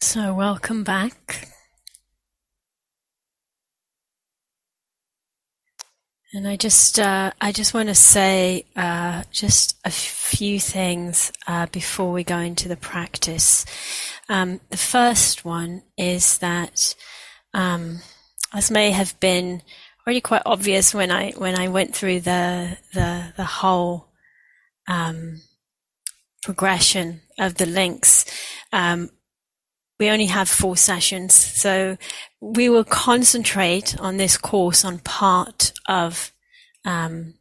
So, welcome back. And I just, uh, I just want to say uh, just a few things uh, before we go into the practice. Um, the first one is that, um, as may have been already quite obvious when I when I went through the the the whole um, progression of the links. Um, we only have four sessions, so we will concentrate on this course on part of um,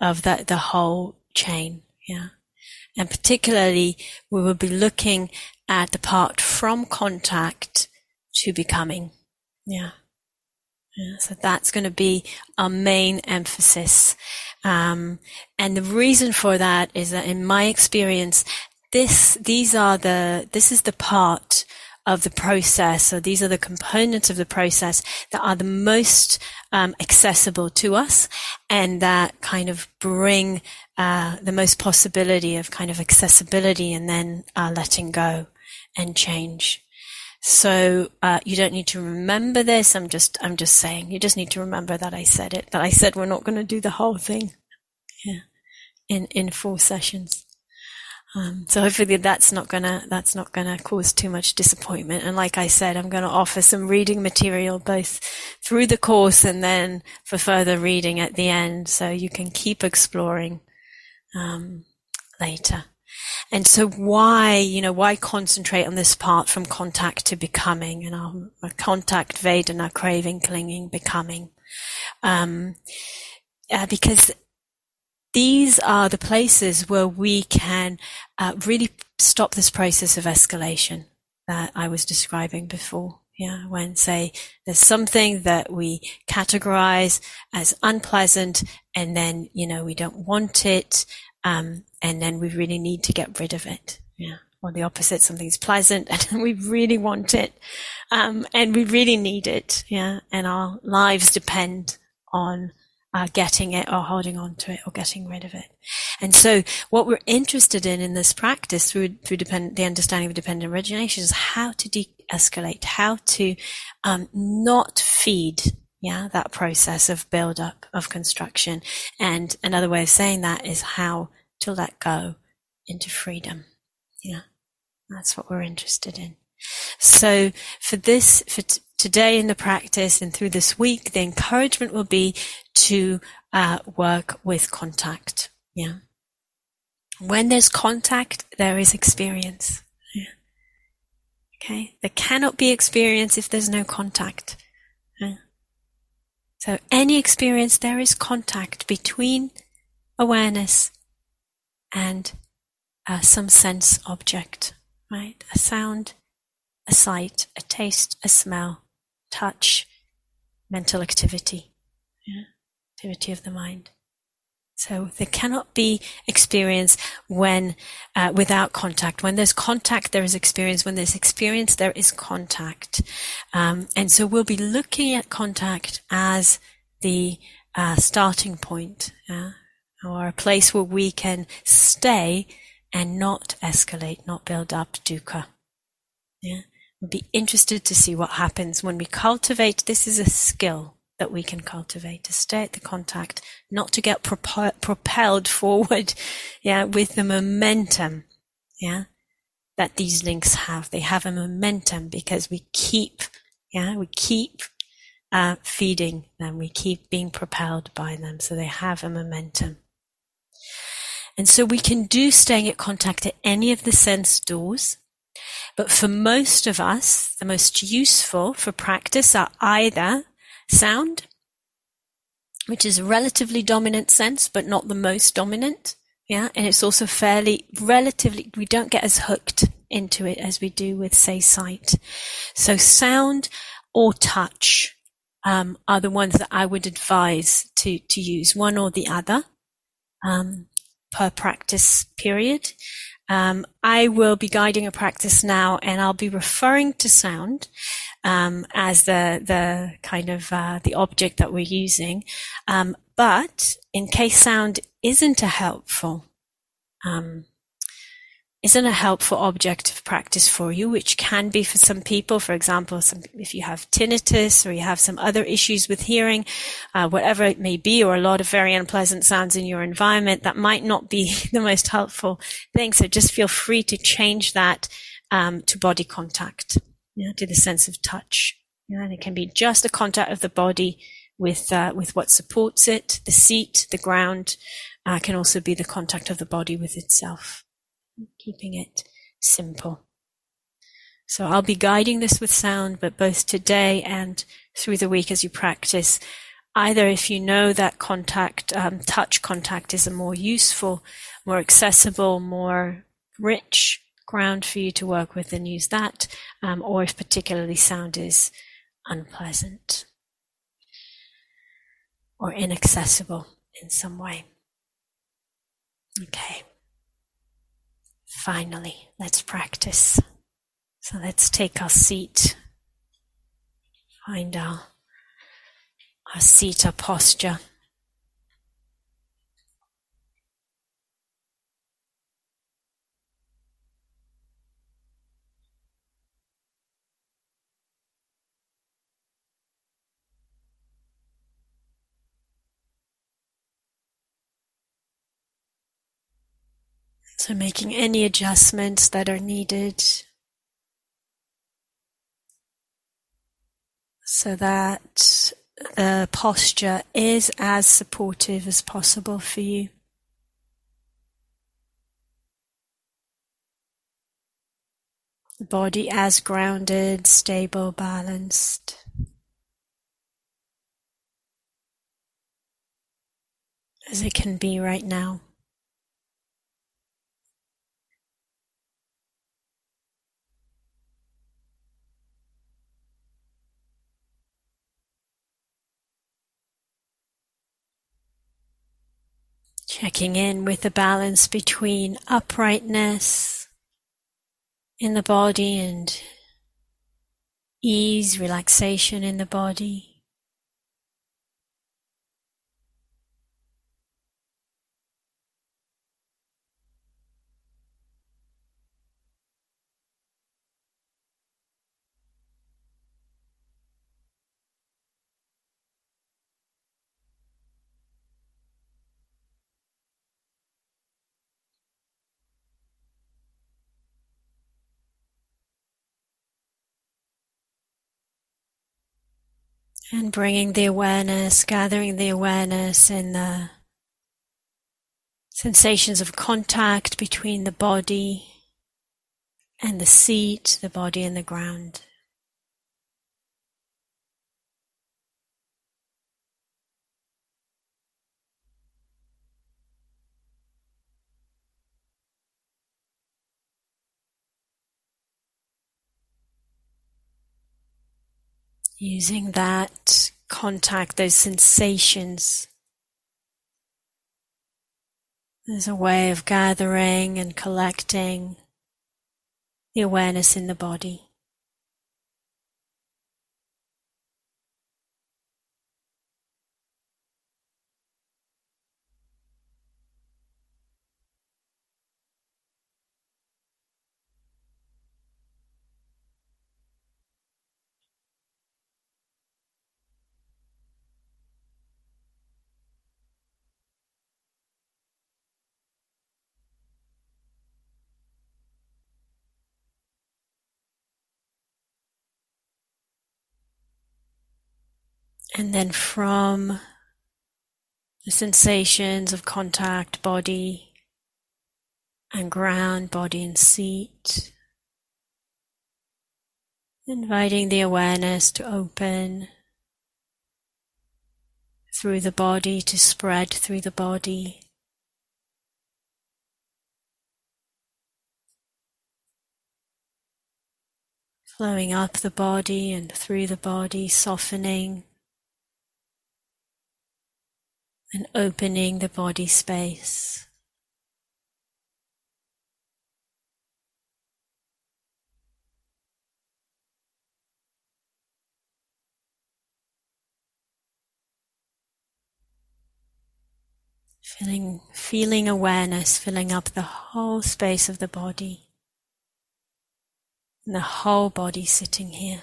of the the whole chain. Yeah, and particularly we will be looking at the part from contact to becoming. Yeah. Yeah, so that's going to be our main emphasis. Um, and the reason for that is that in my experience, this, these are the, this is the part of the process. So these are the components of the process that are the most um, accessible to us and that kind of bring uh, the most possibility of kind of accessibility and then uh, letting go and change. So uh, you don't need to remember this. I'm just I'm just saying. You just need to remember that I said it. That I said we're not going to do the whole thing. Yeah, in in four sessions. Um, so hopefully that's not gonna that's not gonna cause too much disappointment. And like I said, I'm to offer some reading material both through the course and then for further reading at the end, so you can keep exploring um, later. And so why, you know, why concentrate on this part from contact to becoming and our, contact, Vedana, craving, clinging, becoming? Um, uh, because these are the places where we can uh, really stop this process of escalation that I was describing before. Yeah, when say there's something that we categorize as unpleasant and then, you know, we don't want it, um, and then we really need to get rid of it. Yeah. Or the opposite, something's pleasant and we really want it. Um, and we really need it. Yeah. And our lives depend on uh, getting it or holding on to it or getting rid of it. And so what we're interested in in this practice through, through depend, the understanding of dependent origination is how to de-escalate, how to, um, not feed yeah, that process of build up, of construction. And another way of saying that is how to let go into freedom. Yeah, that's what we're interested in. So for this, for today in the practice and through this week, the encouragement will be to uh, work with contact. Yeah. When there's contact, there is experience. Yeah. Okay. There cannot be experience if there's no contact. Yeah. So any experience, there is contact between awareness and uh, some sense object, right? A sound, a sight, a taste, a smell, touch, mental activity, yeah? activity of the mind. So there cannot be experience when uh, without contact. When there's contact, there is experience. When there's experience, there is contact. Um, and so we'll be looking at contact as the uh, starting point, uh, or a place where we can stay and not escalate, not build up dukkha. Yeah, be interested to see what happens when we cultivate. This is a skill that we can cultivate to stay at the contact, not to get propelled forward, yeah, with the momentum, yeah, that these links have. They have a momentum because we keep, yeah, we keep uh, feeding them, we keep being propelled by them, so they have a momentum. And so we can do staying at contact at any of the sense doors. But for most of us, the most useful for practice are either sound, which is a relatively dominant sense, but not the most dominant. Yeah. And it's also fairly relatively, we don't get as hooked into it as we do with, say, sight. So sound or touch, um, are the ones that I would advise to, to use one or the other, um, per practice period. Um, I will be guiding a practice now and I'll be referring to sound um, as the the kind of uh, the object that we're using. Um, but in case sound isn't a helpful um, isn't a helpful object of practice for you, which can be for some people. For example, some, if you have tinnitus or you have some other issues with hearing, uh, whatever it may be, or a lot of very unpleasant sounds in your environment, that might not be the most helpful thing. So just feel free to change that um, to body contact, you know, to the sense of touch. You know, and it can be just the contact of the body with uh, with what supports it, the seat, the ground. Uh, can also be the contact of the body with itself keeping it simple. So I'll be guiding this with sound, but both today and through the week as you practice, either if you know that contact, um, touch contact is a more useful, more accessible, more rich ground for you to work with, then use that, um, or if particularly sound is unpleasant or inaccessible in some way. Okay. Finally, let's practice. So let's take our seat. Find our, our seat, our posture. Making any adjustments that are needed so that the posture is as supportive as possible for you. The body as grounded, stable, balanced. As it can be right now. Checking in with the balance between uprightness in the body and ease, relaxation in the body. And bringing the awareness, gathering the awareness in the sensations of contact between the body and the seat, the body and the ground. Using that contact, those sensations as a way of gathering and collecting the awareness in the body. And then from the sensations of contact, body and ground, body and seat, inviting the awareness to open through the body, to spread through the body. Flowing up the body and through the body, softening and opening the body space. Feeling, feeling awareness filling up the whole space of the body. And the whole body sitting here.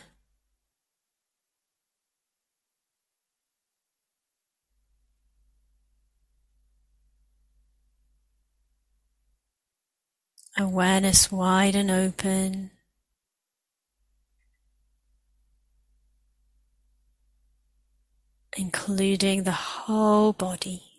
Awareness wide and open. Including the whole body.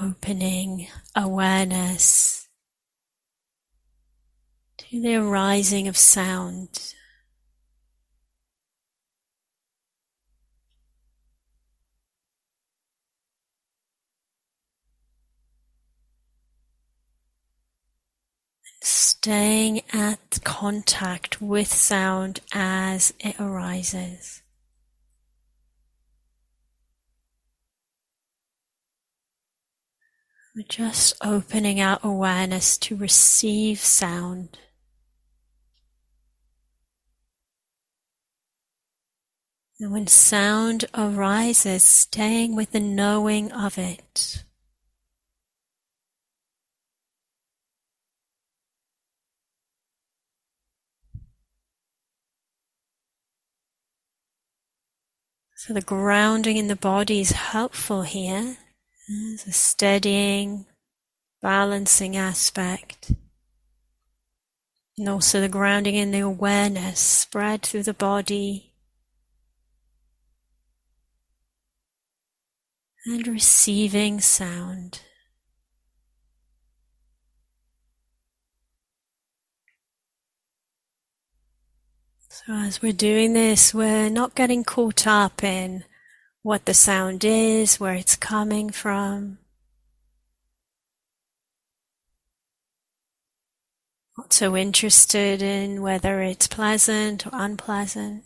Opening awareness to the arising of sound. Staying at contact with sound as it arises. We're just opening our awareness to receive sound. And when sound arises, staying with the knowing of it. So the grounding in the body is helpful here. There's a steadying, balancing aspect. And also the grounding in the awareness spread through the body. And receiving sound. So, as we're doing this, we're not getting caught up in what the sound is, where it's coming from. Not so interested in whether it's pleasant or unpleasant.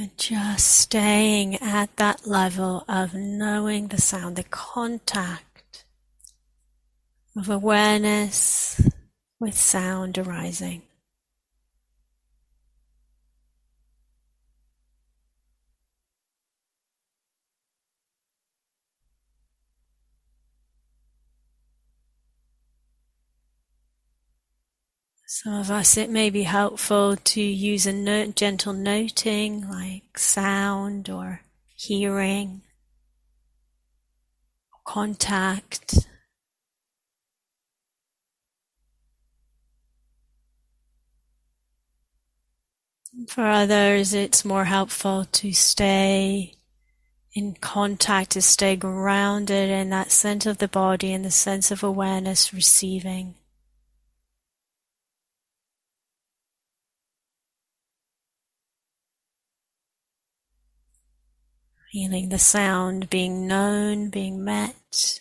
And just staying at that level of knowing the sound, the contact of awareness with sound arising. Some of us, it may be helpful to use a gentle noting like sound or hearing, contact. For others, it's more helpful to stay in contact, to stay grounded in that sense of the body and the sense of awareness receiving. Feeling the sound being known, being met.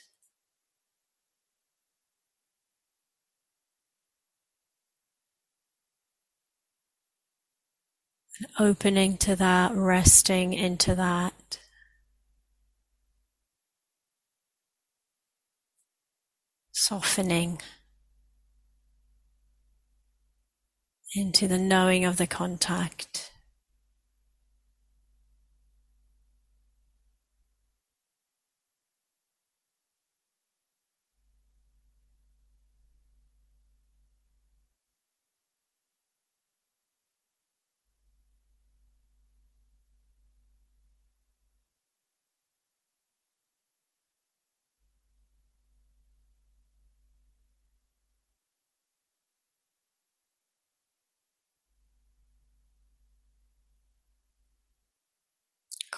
Opening to that, resting into that. Softening into the knowing of the contact.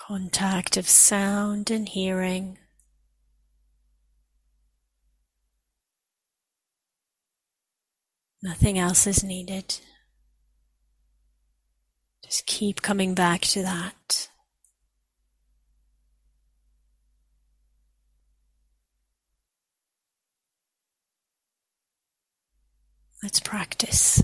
contact of sound and hearing. Nothing else is needed. Just keep coming back to that. Let's practice.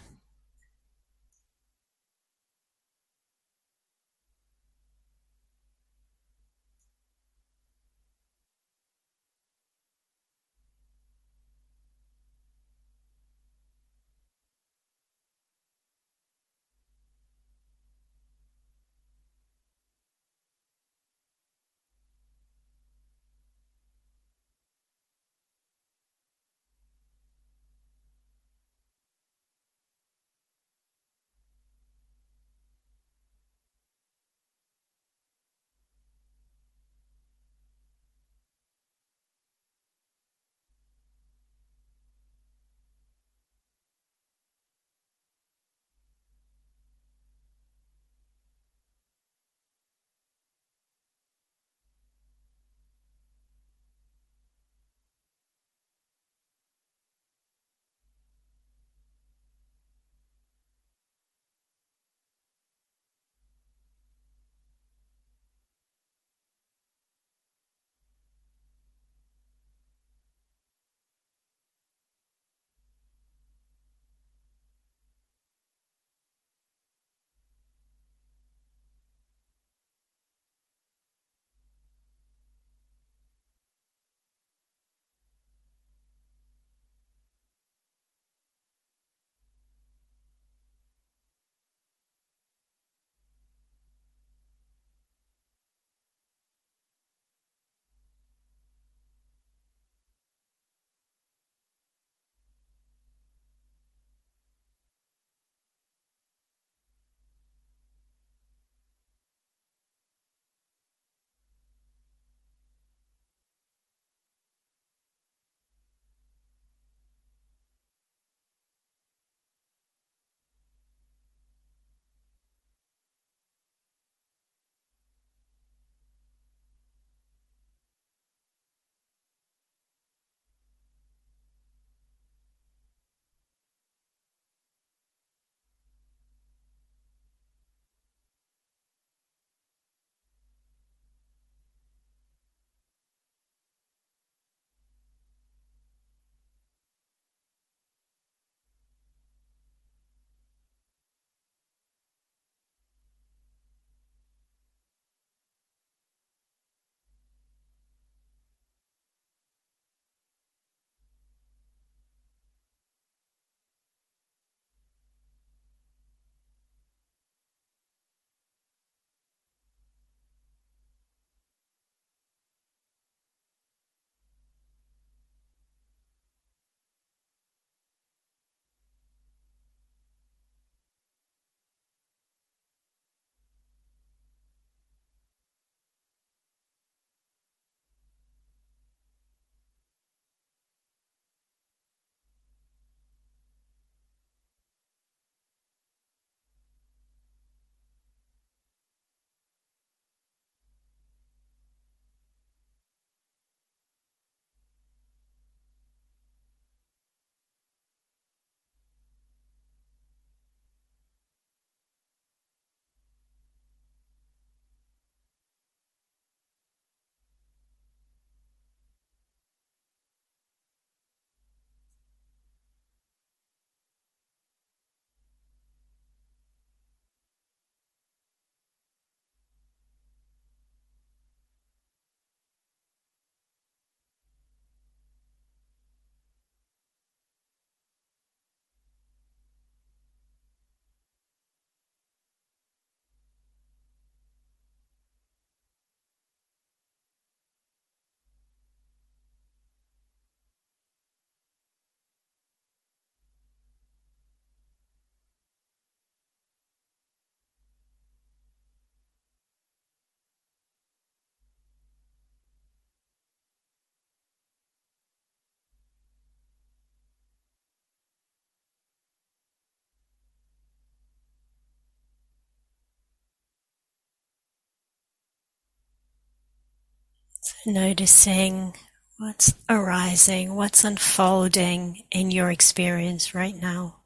noticing what's arising, what's unfolding in your experience right now.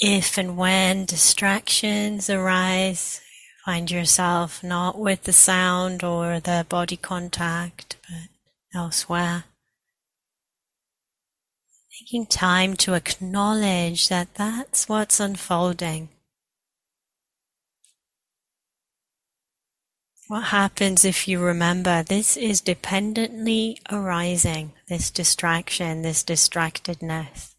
If and when distractions arise, find yourself not with the sound or the body contact, but elsewhere. Taking time to acknowledge that that's what's unfolding. What happens if you remember this is dependently arising, this distraction, this distractedness?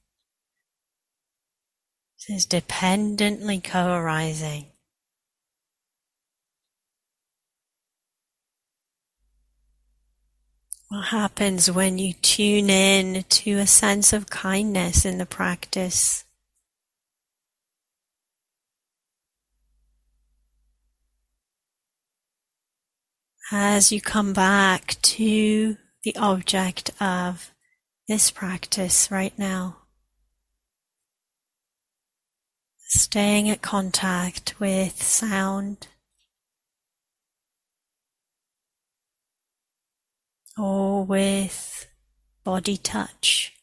This is dependently co arising. What happens when you tune in to a sense of kindness in the practice? As you come back to the object of this practice right now. Staying at contact with sound or with body touch.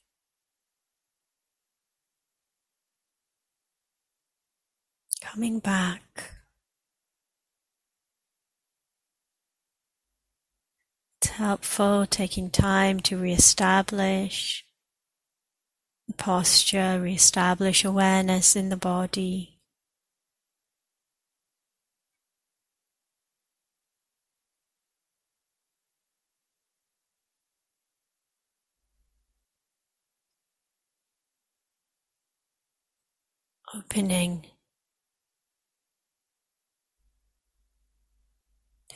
Coming back helpful taking time to reestablish posture, reestablish awareness in the body. Opening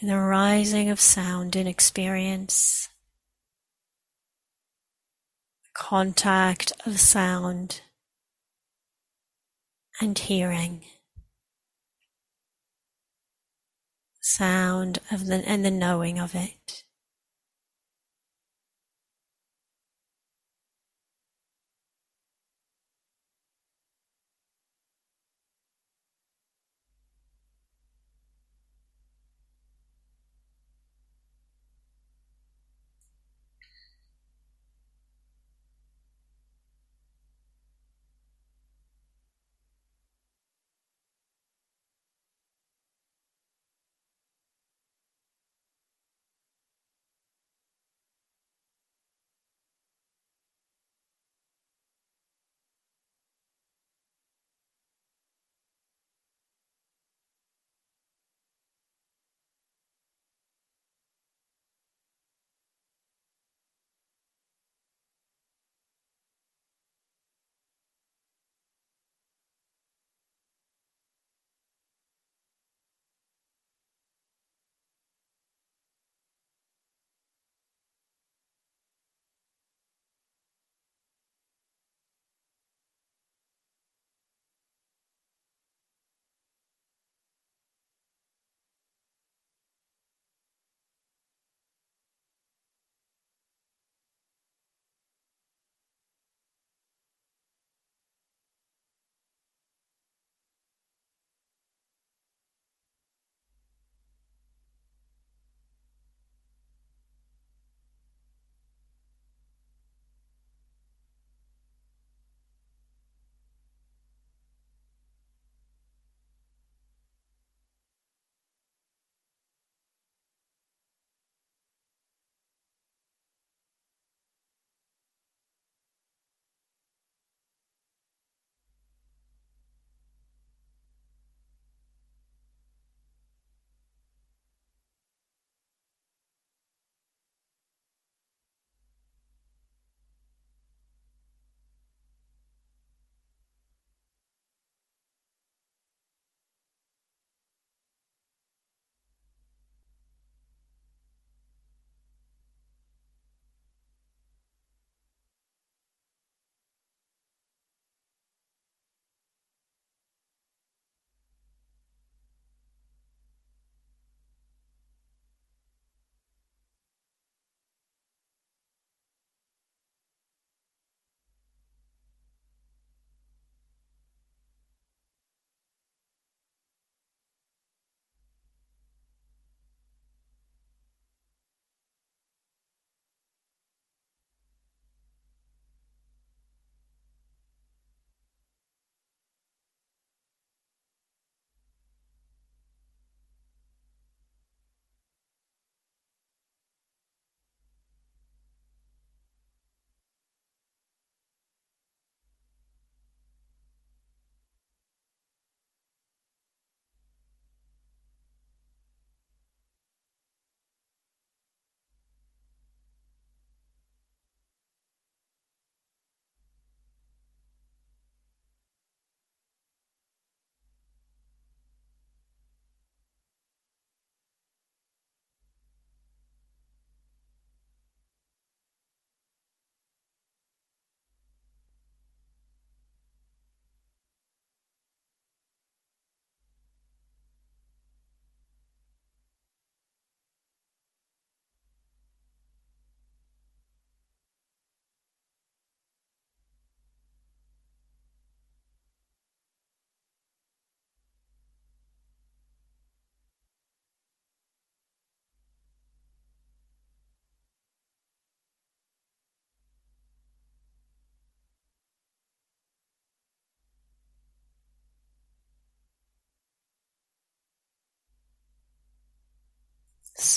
to the rising of sound in experience, the contact of sound and hearing. Sound of the and the knowing of it.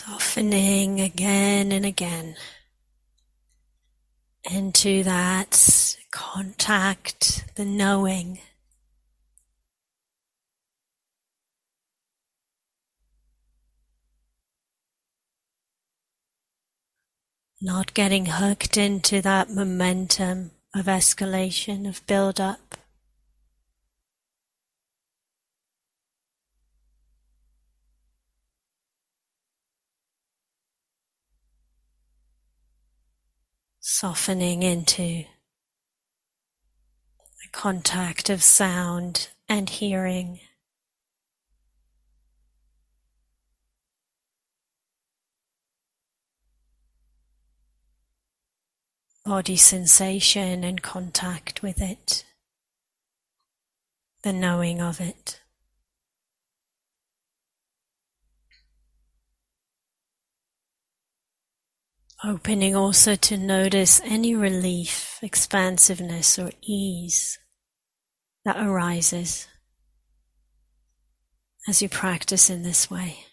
Softening again and again into that contact, the knowing. Not getting hooked into that momentum of escalation, of build up. Softening into the contact of sound and hearing. body sensation and contact with it, the knowing of it. Opening also to notice any relief, expansiveness, or ease that arises as you practice in this way.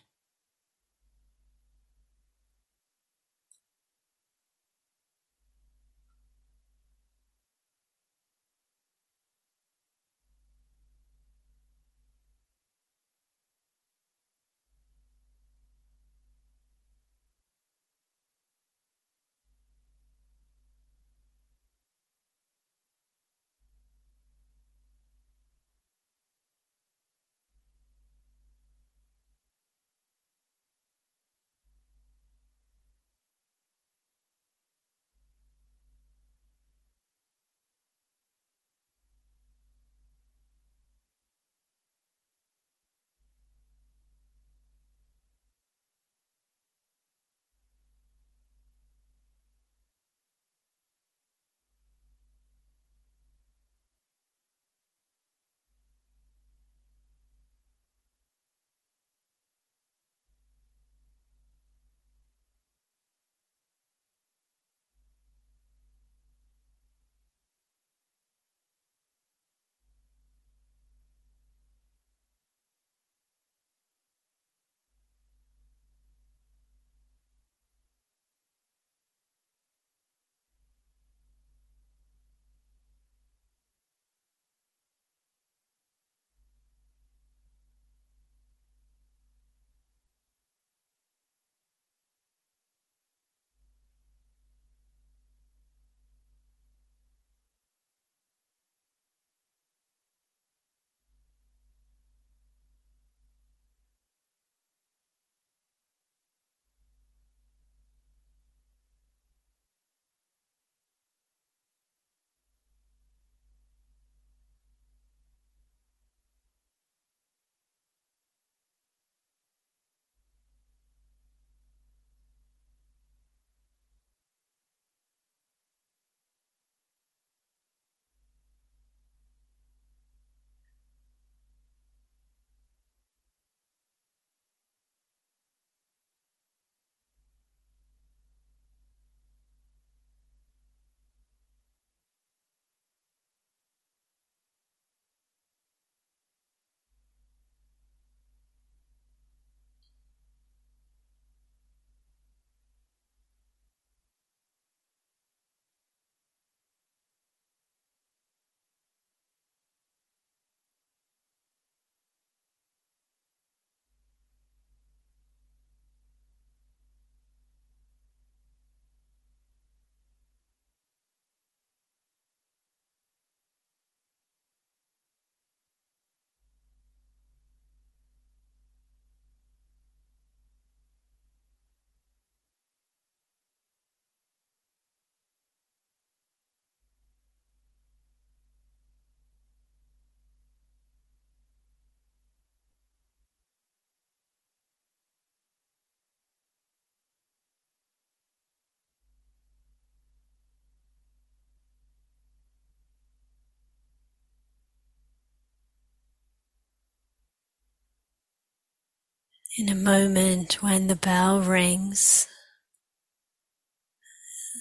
In a moment when the bell rings,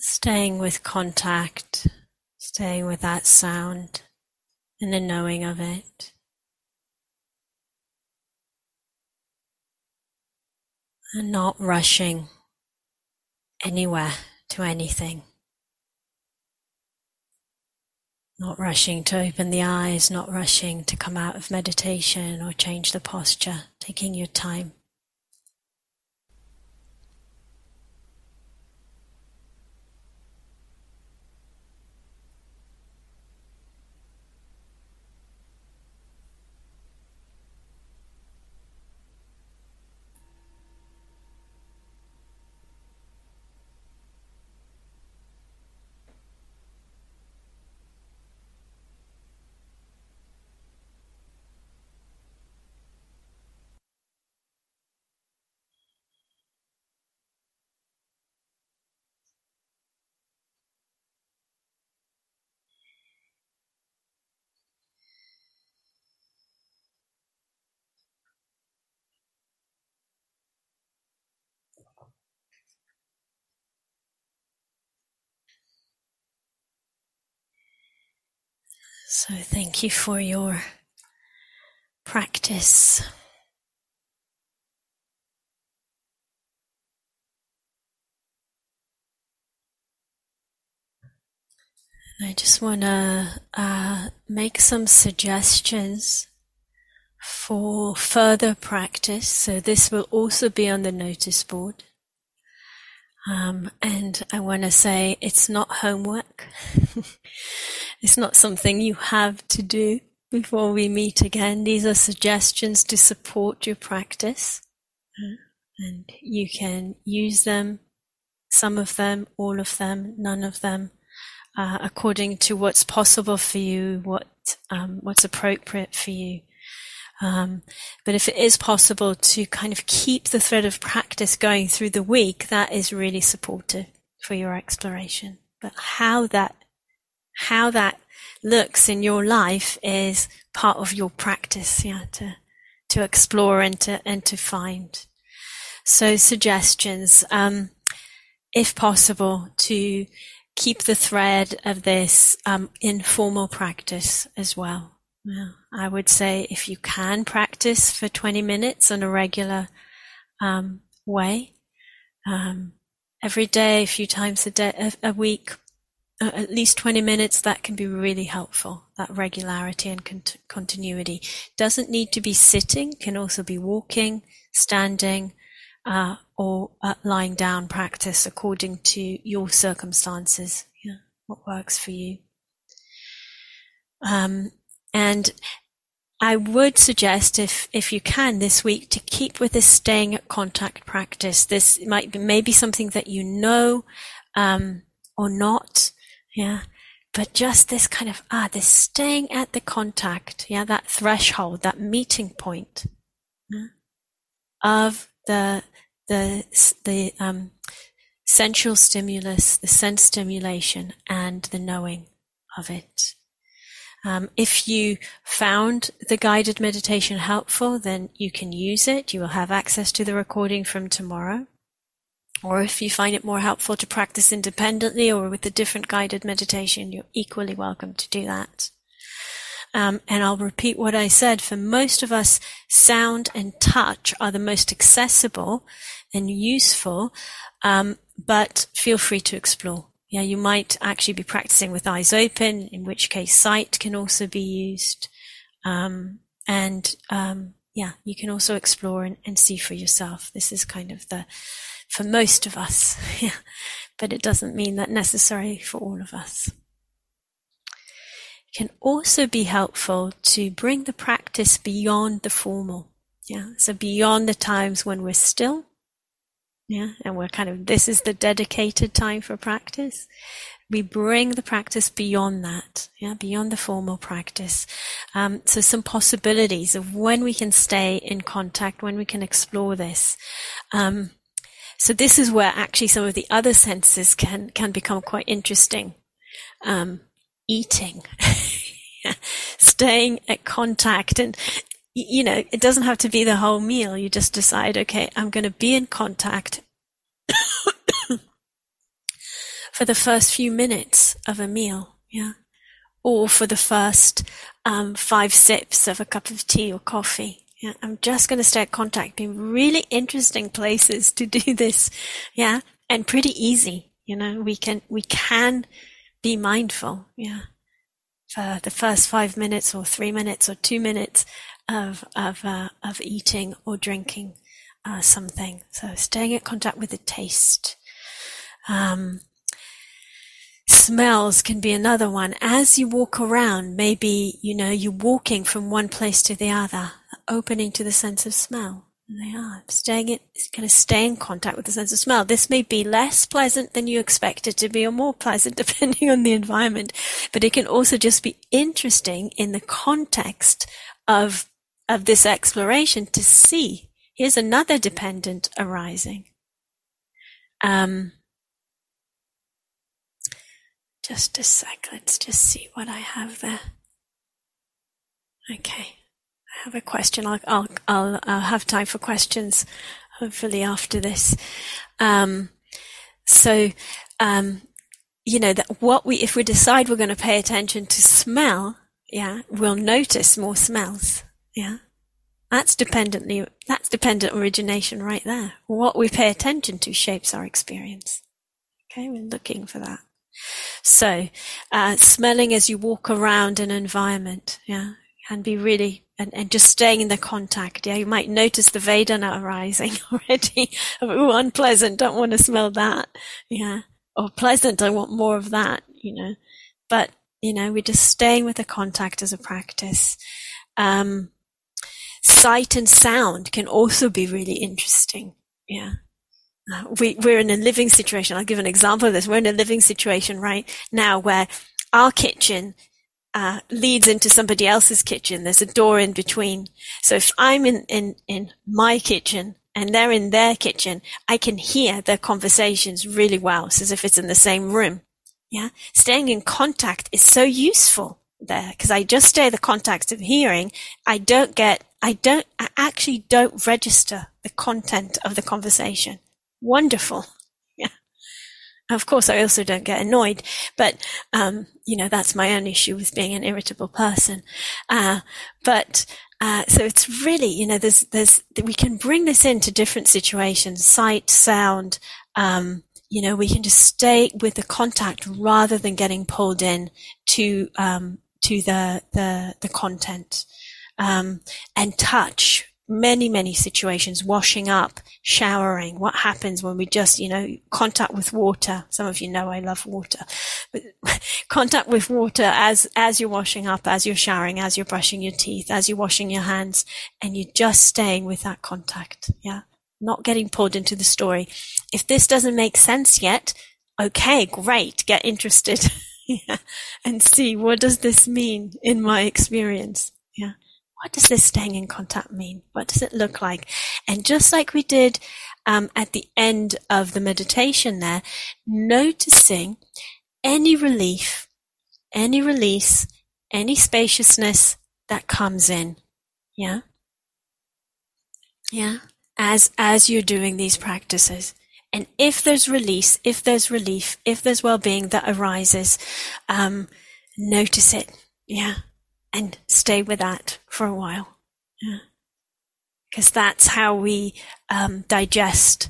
staying with contact, staying with that sound and the knowing of it. and not rushing anywhere to anything. Not rushing to open the eyes, not rushing to come out of meditation or change the posture, taking your time. So thank you for your practice. I just want to uh, make some suggestions for further practice. So this will also be on the notice board. Um, and I want to say it's not homework. it's not something you have to do before we meet again. These are suggestions to support your practice. And you can use them, some of them, all of them, none of them, uh, according to what's possible for you, what um, what's appropriate for you. Um, but if it is possible to kind of keep the thread of practice going through the week, that is really supportive for your exploration. But how that, how that looks in your life is part of your practice, yeah, to, to explore and to, and to find. So suggestions, um, if possible, to keep the thread of this um, informal practice as well. Yeah, I would say if you can practice for 20 minutes in a regular um, way, um, every day, a few times a day, a, a week, uh, at least 20 minutes, that can be really helpful. That regularity and cont- continuity doesn't need to be sitting; can also be walking, standing, uh, or uh, lying down. Practice according to your circumstances. Yeah, what works for you. Um, and I would suggest if, if you can this week to keep with this staying at contact practice. This might be maybe something that you know, um, or not. Yeah. But just this kind of, ah, this staying at the contact. Yeah. That threshold, that meeting point yeah, of the, the, the, um, sensual stimulus, the sense stimulation and the knowing of it. Um, if you found the guided meditation helpful, then you can use it. You will have access to the recording from tomorrow. Or if you find it more helpful to practice independently or with a different guided meditation, you're equally welcome to do that. Um, and I'll repeat what I said. For most of us, sound and touch are the most accessible and useful, um, but feel free to explore. Yeah, you might actually be practicing with eyes open, in which case sight can also be used. Um, and um, yeah, you can also explore and, and, see for yourself. This is kind of the, for most of us, yeah, but it doesn't mean that necessarily for all of us. It can also be helpful to bring the practice beyond the formal. Yeah, so beyond the times when we're still yeah. And we're kind of, this is the dedicated time for practice. We bring the practice beyond that. Yeah. Beyond the formal practice. Um, so some possibilities of when we can stay in contact, when we can explore this. Um, so this is where actually some of the other senses can, can become quite interesting. Um, eating. Staying at contact and you know, it doesn't have to be the whole meal. You just decide, okay, I'm going to be in contact for the first few minutes of a meal. Yeah. Or for the first um, five sips of a cup of tea or coffee. Yeah, I'm just going to start contacting really interesting places to do this. Yeah, and pretty easy. You know, we can we can be mindful. Yeah, for the first five minutes or three minutes or two minutes of of uh, of eating or drinking uh, something. So staying in contact with the taste. Um, smells can be another one. As you walk around, maybe you know you're walking from one place to the other opening to the sense of smell. They are staying it, kind of stay in contact with the sense of smell. This may be less pleasant than you expect it to be, or more pleasant depending on the environment. But it can also just be interesting in the context of of this exploration to see. Here's another dependent arising. Um, just a sec. Let's just see what I have there. Okay I have a question. I'll, I'll, I'll, I'll have time for questions, hopefully after this. Um, so, um, you know, that what we, if we decide we're going to pay attention to smell, yeah, we'll notice more smells. Yeah. That's dependently, that's dependent origination right there. What we pay attention to shapes our experience. Okay. We're looking for that. So, uh, smelling as you walk around an environment. Yeah. Can be really and, and just staying in the contact. Yeah, you might notice the Vedana arising already. oh, unpleasant, don't want to smell that. Yeah. Or pleasant, I want more of that, you know. But, you know, we're just staying with the contact as a practice. Um, sight and sound can also be really interesting. Yeah. Uh, we, we're in a living situation. I'll give an example of this. We're in a living situation right now where our kitchen uh, leads into somebody else's kitchen. There's a door in between. So if I'm in, in, in my kitchen and they're in their kitchen, I can hear their conversations really well. It's as if it's in the same room. Yeah. Staying in contact is so useful there because I just stay the contact of hearing. I don't get, I don't, I actually don't register the content of the conversation. Wonderful. Of course, I also don't get annoyed, but um, you know that's my own issue with being an irritable person. Uh, but uh, so it's really, you know, there's there's we can bring this into different situations, sight, sound. Um, you know, we can just stay with the contact rather than getting pulled in to um, to the the the content um, and touch many, many situations, washing up, showering, what happens when we just, you know, contact with water. Some of you know I love water, but contact with water as, as you're washing up, as you're showering, as you're brushing your teeth, as you're washing your hands, and you're just staying with that contact. Yeah. Not getting pulled into the story. If this doesn't make sense yet, okay, great. Get interested. yeah. And see what does this mean in my experience? Yeah what does this staying in contact mean? What does it look like? And just like we did um, at the end of the meditation there, noticing any relief, any release, any spaciousness that comes in. Yeah. Yeah. As, as you're doing these practices. And if there's release, if there's relief, if there's well-being that arises, um, notice it. Yeah and stay with that for a while. Because yeah. that's how we um, digest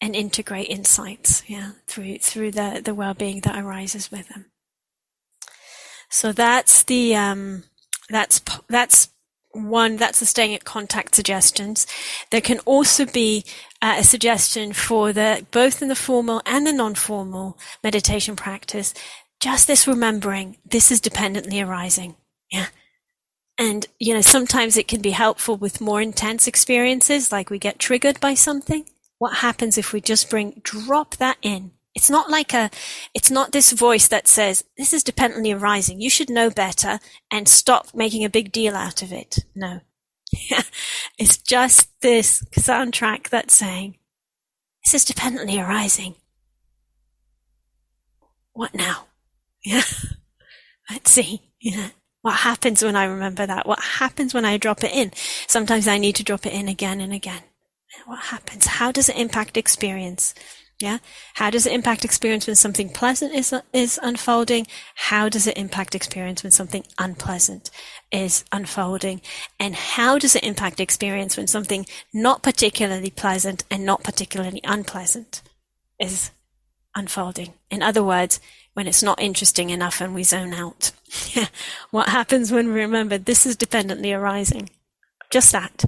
and integrate insights, yeah, through through the the well-being that arises with them. So that's the um, that's that's one that's the staying at contact suggestions. There can also be uh, a suggestion for the both in the formal and the non-formal meditation practice. Just this remembering this is dependently arising. Yeah, and, you know, sometimes it can be helpful with more intense experiences, like we get triggered by something. What happens if we just bring, drop that in? It's not like a, it's not this voice that says, this is dependently arising. You should know better and stop making a big deal out of it. No. it's just this soundtrack that's saying, this is dependently arising. What now? Yeah. Let's see. Yeah. What happens when I remember that? What happens when I drop it in? Sometimes I need to drop it in again and again. What happens? How does it impact experience? Yeah. How does it impact experience when something pleasant is, is unfolding? How does it impact experience when something unpleasant is unfolding and how does it impact experience when something not particularly pleasant and not particularly unpleasant is unfolding. In other words, when it's not interesting enough and we zone out. what happens when we remember this is dependently arising? Just that.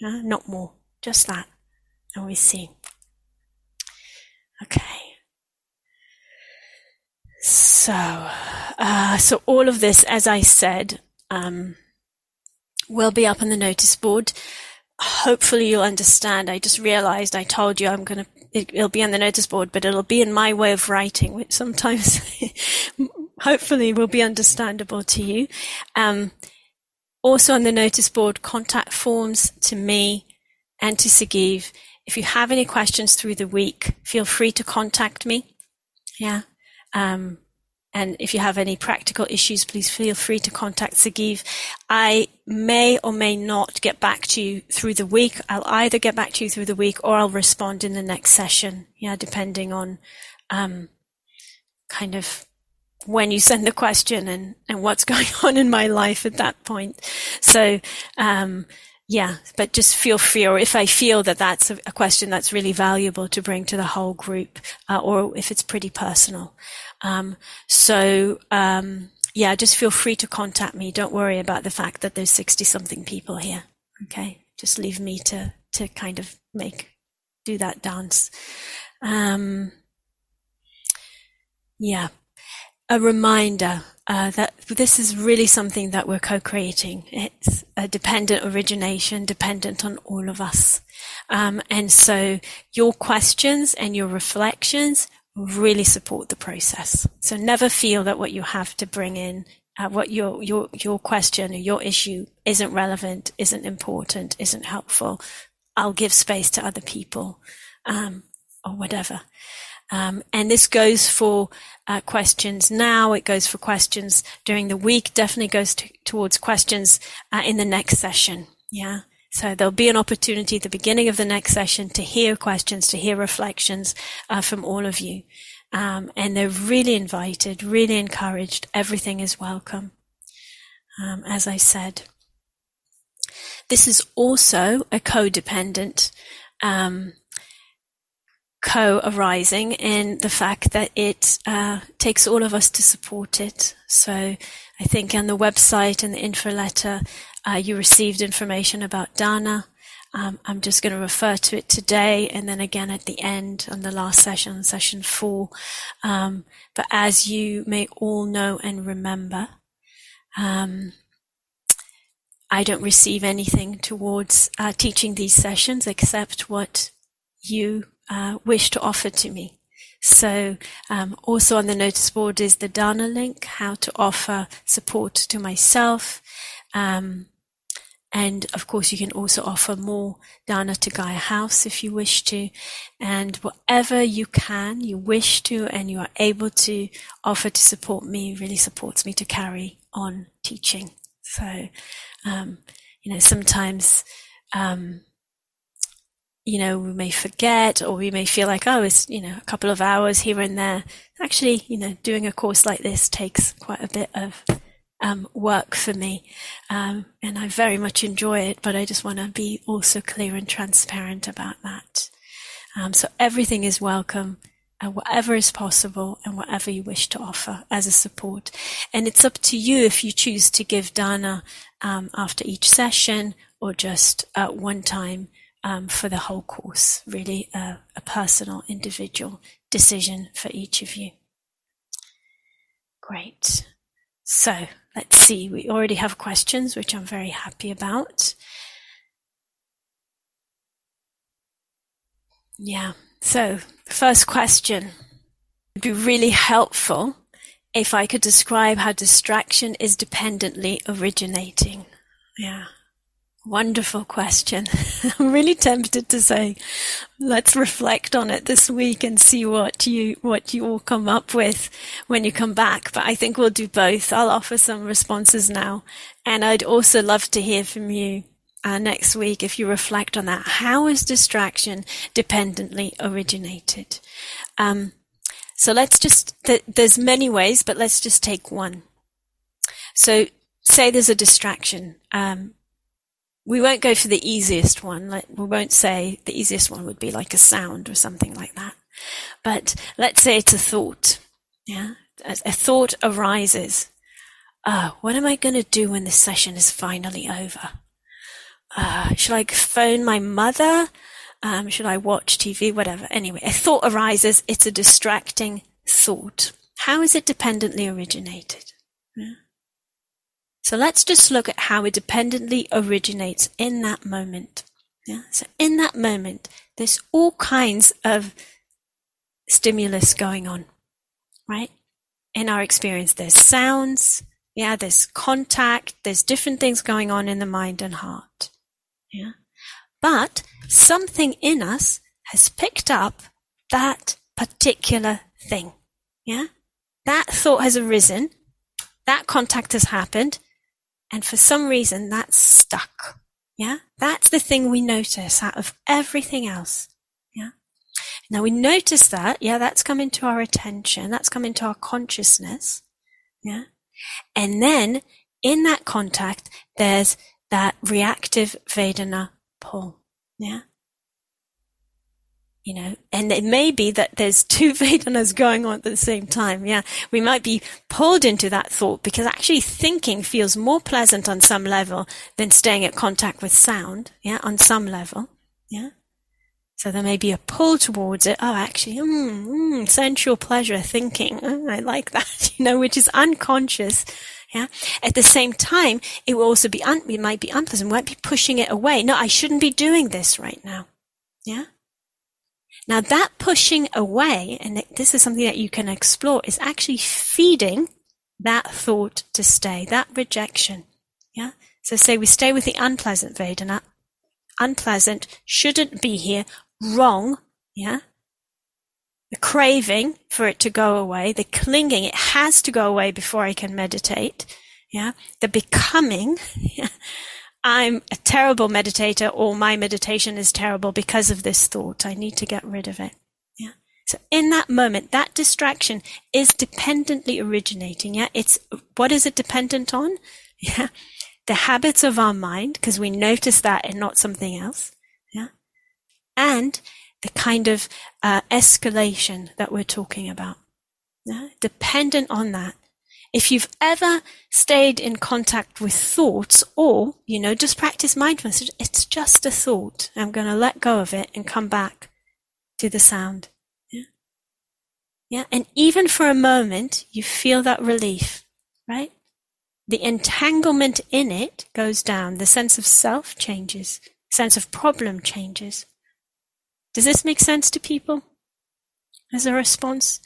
Yeah? Not more. Just that. And we see. Okay. So, uh, so all of this, as I said, um, will be up on the notice board. Hopefully you'll understand. I just realized I told you I'm going to, it, will be on the notice board, but it'll be in my way of writing, which sometimes hopefully will be understandable to you. Um, also on the notice board, contact forms to me and to Sagiv. If you have any questions through the week, feel free to contact me. Yeah. Um, and if you have any practical issues, please feel free to contact Sagiv. I may or may not get back to you through the week. I'll either get back to you through the week or I'll respond in the next session. Yeah, depending on um, kind of when you send the question and, and what's going on in my life at that point. So, um, yeah, but just feel free, or if I feel that that's a, question that's really valuable to bring to the whole group, uh, or if it's pretty personal. Um, so, um, yeah, just feel free to contact me. Don't worry about the fact that there's 60 something people here. Okay. Just leave me to, to kind of make, do that dance. Um, yeah. A reminder uh, that this is really something that we're co-creating. It's a dependent origination, dependent on all of us. Um, and so your questions and your reflections really support the process. So never feel that what you have to bring in, uh, what your, your, your question or your issue isn't relevant, isn't important, isn't helpful. I'll give space to other people, um, or whatever. Um, and this goes for uh, questions now. It goes for questions during the week. Definitely goes to, towards questions uh, in the next session. Yeah. So there'll be an opportunity at the beginning of the next session to hear questions, to hear reflections uh, from all of you. Um, and they're really invited, really encouraged. Everything is welcome. Um, as I said, this is also a codependent um, co-arising in the fact that it uh, takes all of us to support it. So I think on the website and the info letter, uh, you received information about Dana. Um, I'm just going to refer to it today and then again at the end on the last session, session four. Um, but as you may all know and remember, um, I don't receive anything towards uh, teaching these sessions except what you uh, wish to offer to me. So um, also on the notice board is the Dana link, how to offer support to myself, um, and of course, you can also offer more dana to Gaia House if you wish to. And whatever you can, you wish to, and you are able to offer to support me really supports me to carry on teaching. So, um, you know, sometimes, um, you know, we may forget or we may feel like, oh, it's, you know, a couple of hours here and there. Actually, you know, doing a course like this takes quite a bit of um, work for me. Um, and I very much enjoy it, but I just want to be also clear and transparent about that. Um, so everything is welcome, uh, whatever is possible and whatever you wish to offer as a support. And it's up to you if you choose to give dana um, after each session or just at one time um, for the whole course. Really, a personal, individual decision for each of you. Great. So let's see, we already have questions, which I'm very happy about. Yeah, so first question. It'd be really helpful if I could describe how distraction is dependently originating. Yeah. Wonderful question. I'm really tempted to say, let's reflect on it this week and see what you, what you all come up with when you come back. But I think we'll do both. I'll offer some responses now. And I'd also love to hear from you uh, next week if you reflect on that. How is distraction dependently originated? Um, so let's just, th- there's many ways, but let's just take one. So say there's a distraction. Um, we won't go for the easiest one. Like we won't say the easiest one would be like a sound or something like that. But let's say it's a thought. Yeah, a, thought arises. Oh, what am I going to do when this session is finally over? Uh, should I phone my mother? Um, should I watch TV? Whatever. Anyway, a thought arises. It's a distracting thought. How is it dependently originated? Yeah. So let's just look at how it dependently originates in that moment. Yeah. So in that moment, there's all kinds of stimulus going on, right? In our experience, there's sounds. Yeah. There's contact. There's different things going on in the mind and heart. Yeah. But something in us has picked up that particular thing. Yeah. That thought has arisen. That contact has happened. And for some reason, that's stuck. Yeah. That's the thing we notice out of everything else. Yeah. Now we notice that. Yeah. That's come into our attention. That's come into our consciousness. Yeah. And then in that contact, there's that reactive Vedana pull. Yeah you know, and it may be that there's two Vedanas going on at the same time. Yeah. We might be pulled into that thought because actually thinking feels more pleasant on some level than staying at contact with sound. Yeah. On some level. Yeah. So there may be a pull towards it. Oh, actually, mm, mm, sensual pleasure thinking. Oh, I like that, you know, which is unconscious. Yeah. At the same time, it will also be, un- it might be unpleasant. We might be pushing it away. No, I shouldn't be doing this right now. Yeah. Now that pushing away, and this is something that you can explore, is actually feeding that thought to stay, that rejection. Yeah. So say we stay with the unpleasant Vedana. Unpleasant shouldn't be here. Wrong. Yeah. The craving for it to go away, the clinging, it has to go away before I can meditate. Yeah. The becoming. Yeah. I'm a terrible meditator or my meditation is terrible because of this thought. I need to get rid of it. Yeah. So in that moment, that distraction is dependently originating. Yeah. It's, what is it dependent on? Yeah. The habits of our mind, because we notice that and not something else. Yeah. And the kind of uh, escalation that we're talking about. Yeah. Dependent on that. If you've ever stayed in contact with thoughts or, you know, just practice mindfulness, it's just a thought. I'm going to let go of it and come back to the sound. Yeah. Yeah. And even for a moment, you feel that relief, right? The entanglement in it goes down. The sense of self changes. Sense of problem changes. Does this make sense to people as a response?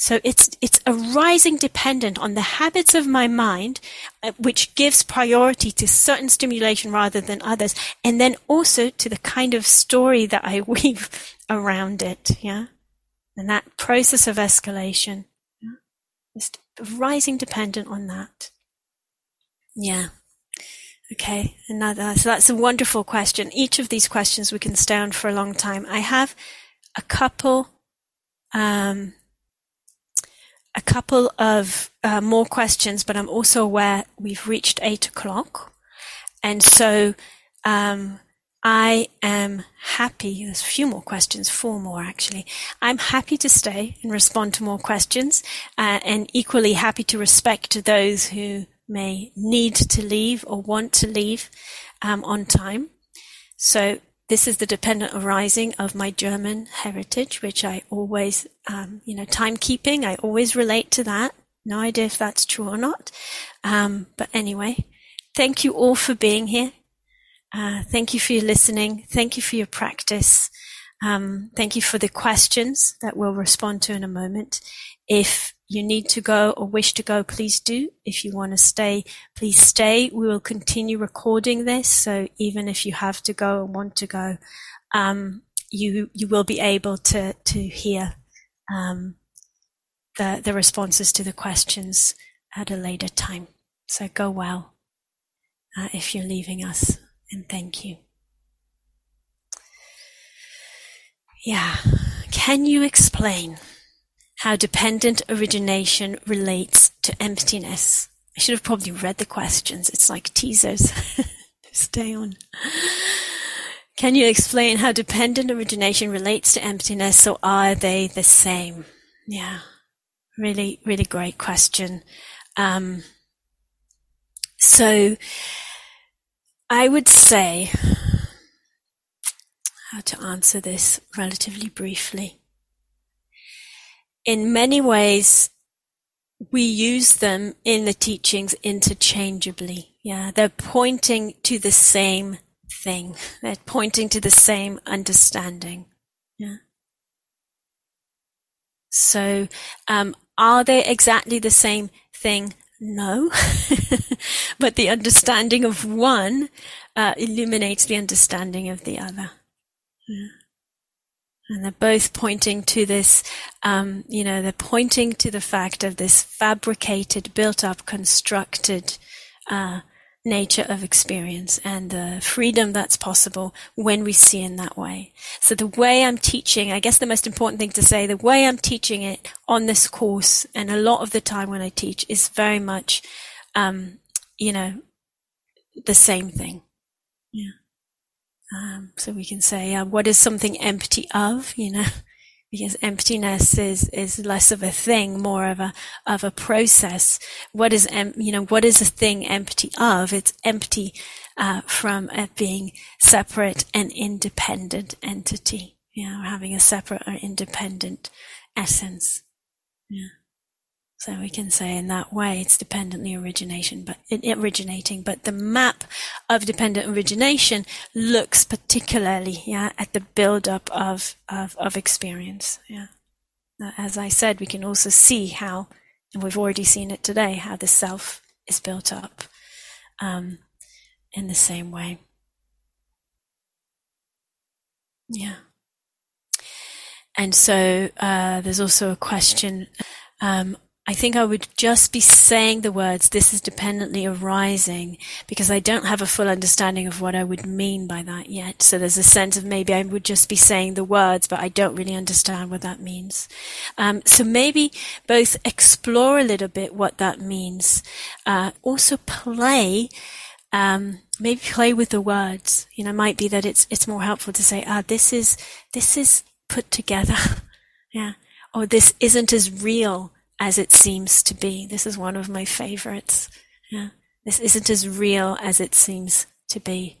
So it's, it's arising dependent on the habits of my mind, uh, which gives priority to certain stimulation rather than others. And then also to the kind of story that I weave around it. Yeah. And that process of escalation. Just rising dependent on that. Yeah. Okay. Another. So that's a wonderful question. Each of these questions we can stay on for a long time. I have a couple, um, a couple of uh, more questions, but I'm also aware we've reached eight o'clock. And so um, I am happy. There's a few more questions, four more actually. I'm happy to stay and respond to more questions, uh, and equally happy to respect those who may need to leave or want to leave um, on time. So this is the dependent arising of my German heritage, which I always, um, you know, timekeeping. I always relate to that. No idea if that's true or not. Um, but anyway, thank you all for being here. Uh, thank you for your listening. Thank you for your practice. Um, thank you for the questions that we'll respond to in a moment. If you need to go or wish to go, please do. If you want to stay, please stay. We will continue recording this. So even if you have to go and want to go, um, you, you will be able to, to hear, um, the, the responses to the questions at a later time. So go well, uh, if you're leaving us and thank you. Yeah. Can you explain how dependent origination relates to emptiness I should have probably read the questions. It's like teasers. Stay on. Can you explain how dependent origination relates to emptiness, or are they the same? Yeah, really, really great question. Um, so, I would say how to answer this relatively briefly. In many ways, we use them in the teachings interchangeably. Yeah, they're pointing to the same thing. They're pointing to the same understanding. Yeah. So, um, are they exactly the same thing? No. but the understanding of one uh, illuminates the understanding of the other. Yeah. And they're both pointing to this, um, you know, they're pointing to the fact of this fabricated, built up, constructed uh, nature of experience and the freedom that's possible when we see in that way. So the way I'm teaching, I guess the most important thing to say, the way I'm teaching it on this course and a lot of the time when I teach is very much, um, you know, the same thing. Yeah. Um, so we can say, uh, what is something empty of, you know, because emptiness is, is less of a thing, more of a, of a process. What is, em- you know, what is a thing empty of? It's empty, uh, from it being separate and independent entity, you know, having a separate or independent essence. Yeah. So we can say in that way it's dependently origination, but originating, but the map of dependent origination looks particularly, yeah, at the build-up of, of, of experience. Yeah. As I said, we can also see how, and we've already seen it today, how the self is built up, um, in the same way. Yeah. And so, uh, there's also a question, um, I think I would just be saying the words, this is dependently arising, because I don't have a full understanding of what I would mean by that yet. So there's a sense of maybe I would just be saying the words, but I don't really understand what that means. Um, so maybe both explore a little bit what that means, uh, also play, um, maybe play with the words. You know, might be that it's, it's more helpful to say, ah, this is, this is put together. yeah. Or this isn't as real as it seems to be. This is one of my favorites. Yeah. This isn't as real as it seems to be.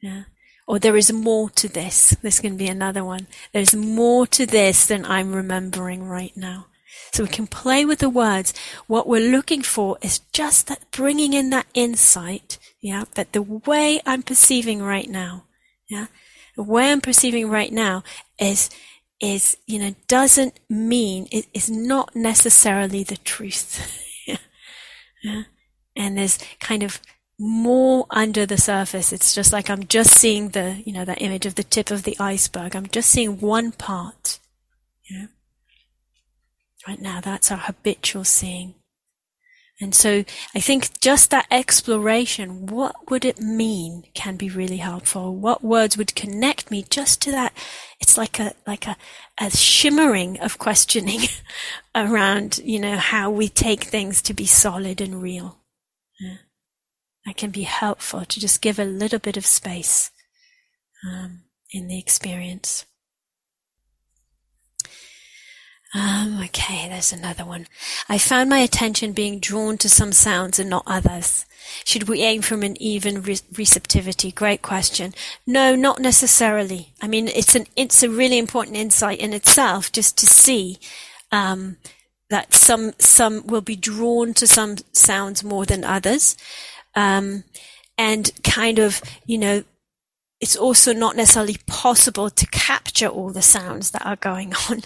Yeah. Or there is more to this. This can be another one. There's more to this than I'm remembering right now. So we can play with the words. What we're looking for is just that bringing in that insight. Yeah. That the way I'm perceiving right now. Yeah. The way I'm perceiving right now is is, you know, doesn't mean it is not necessarily the truth. yeah. And there's kind of more under the surface. It's just like I'm just seeing the, you know, that image of the tip of the iceberg. I'm just seeing one part. Yeah. Right now, that's our habitual seeing. And so I think just that exploration, what would it mean can be really helpful. What words would connect me just to that? It's like a, like a, a shimmering of questioning around, you know, how we take things to be solid and real. Yeah. That can be helpful to just give a little bit of space, um, in the experience. Um, okay, there's another one. I found my attention being drawn to some sounds and not others. Should we aim from an even re- receptivity? Great question. No, not necessarily. I mean, it's an it's a really important insight in itself, just to see um, that some some will be drawn to some sounds more than others, um, and kind of you know it's also not necessarily possible to capture all the sounds that are going on.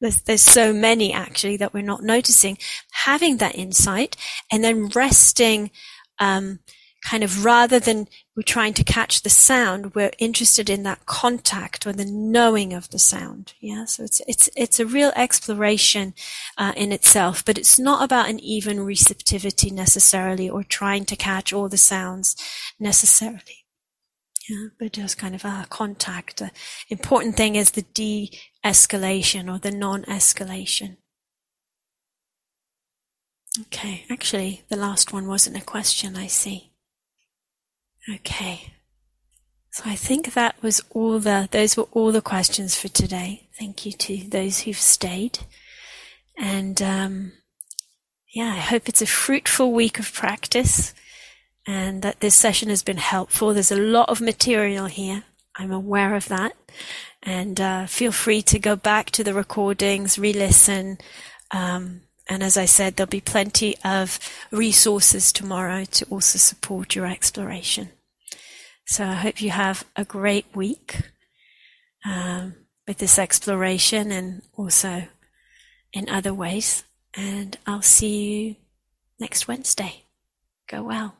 there's, there's so many actually that we're not noticing. Having that insight and then resting, um, kind of rather than we're trying to catch the sound, we're interested in that contact or the knowing of the sound. Yeah. So it's, it's, it's a real exploration, uh, in itself, but it's not about an even receptivity necessarily or trying to catch all the sounds necessarily. Yeah, but just kind of a contact. The important thing is the de-escalation or the non-escalation. Okay, actually, the last one wasn't a question, I see. Okay. So I think that was all the, those were all the questions for today. Thank you to those who've stayed. And, um, yeah, I hope it's a fruitful week of practice and that this session has been helpful. There's a lot of material here. I'm aware of that. And uh, feel free to go back to the recordings, re listen. Um, and as I said, there'll be plenty of resources tomorrow to also support your exploration. So I hope you have a great week um, with this exploration and also in other ways. And I'll see you next Wednesday. Go well.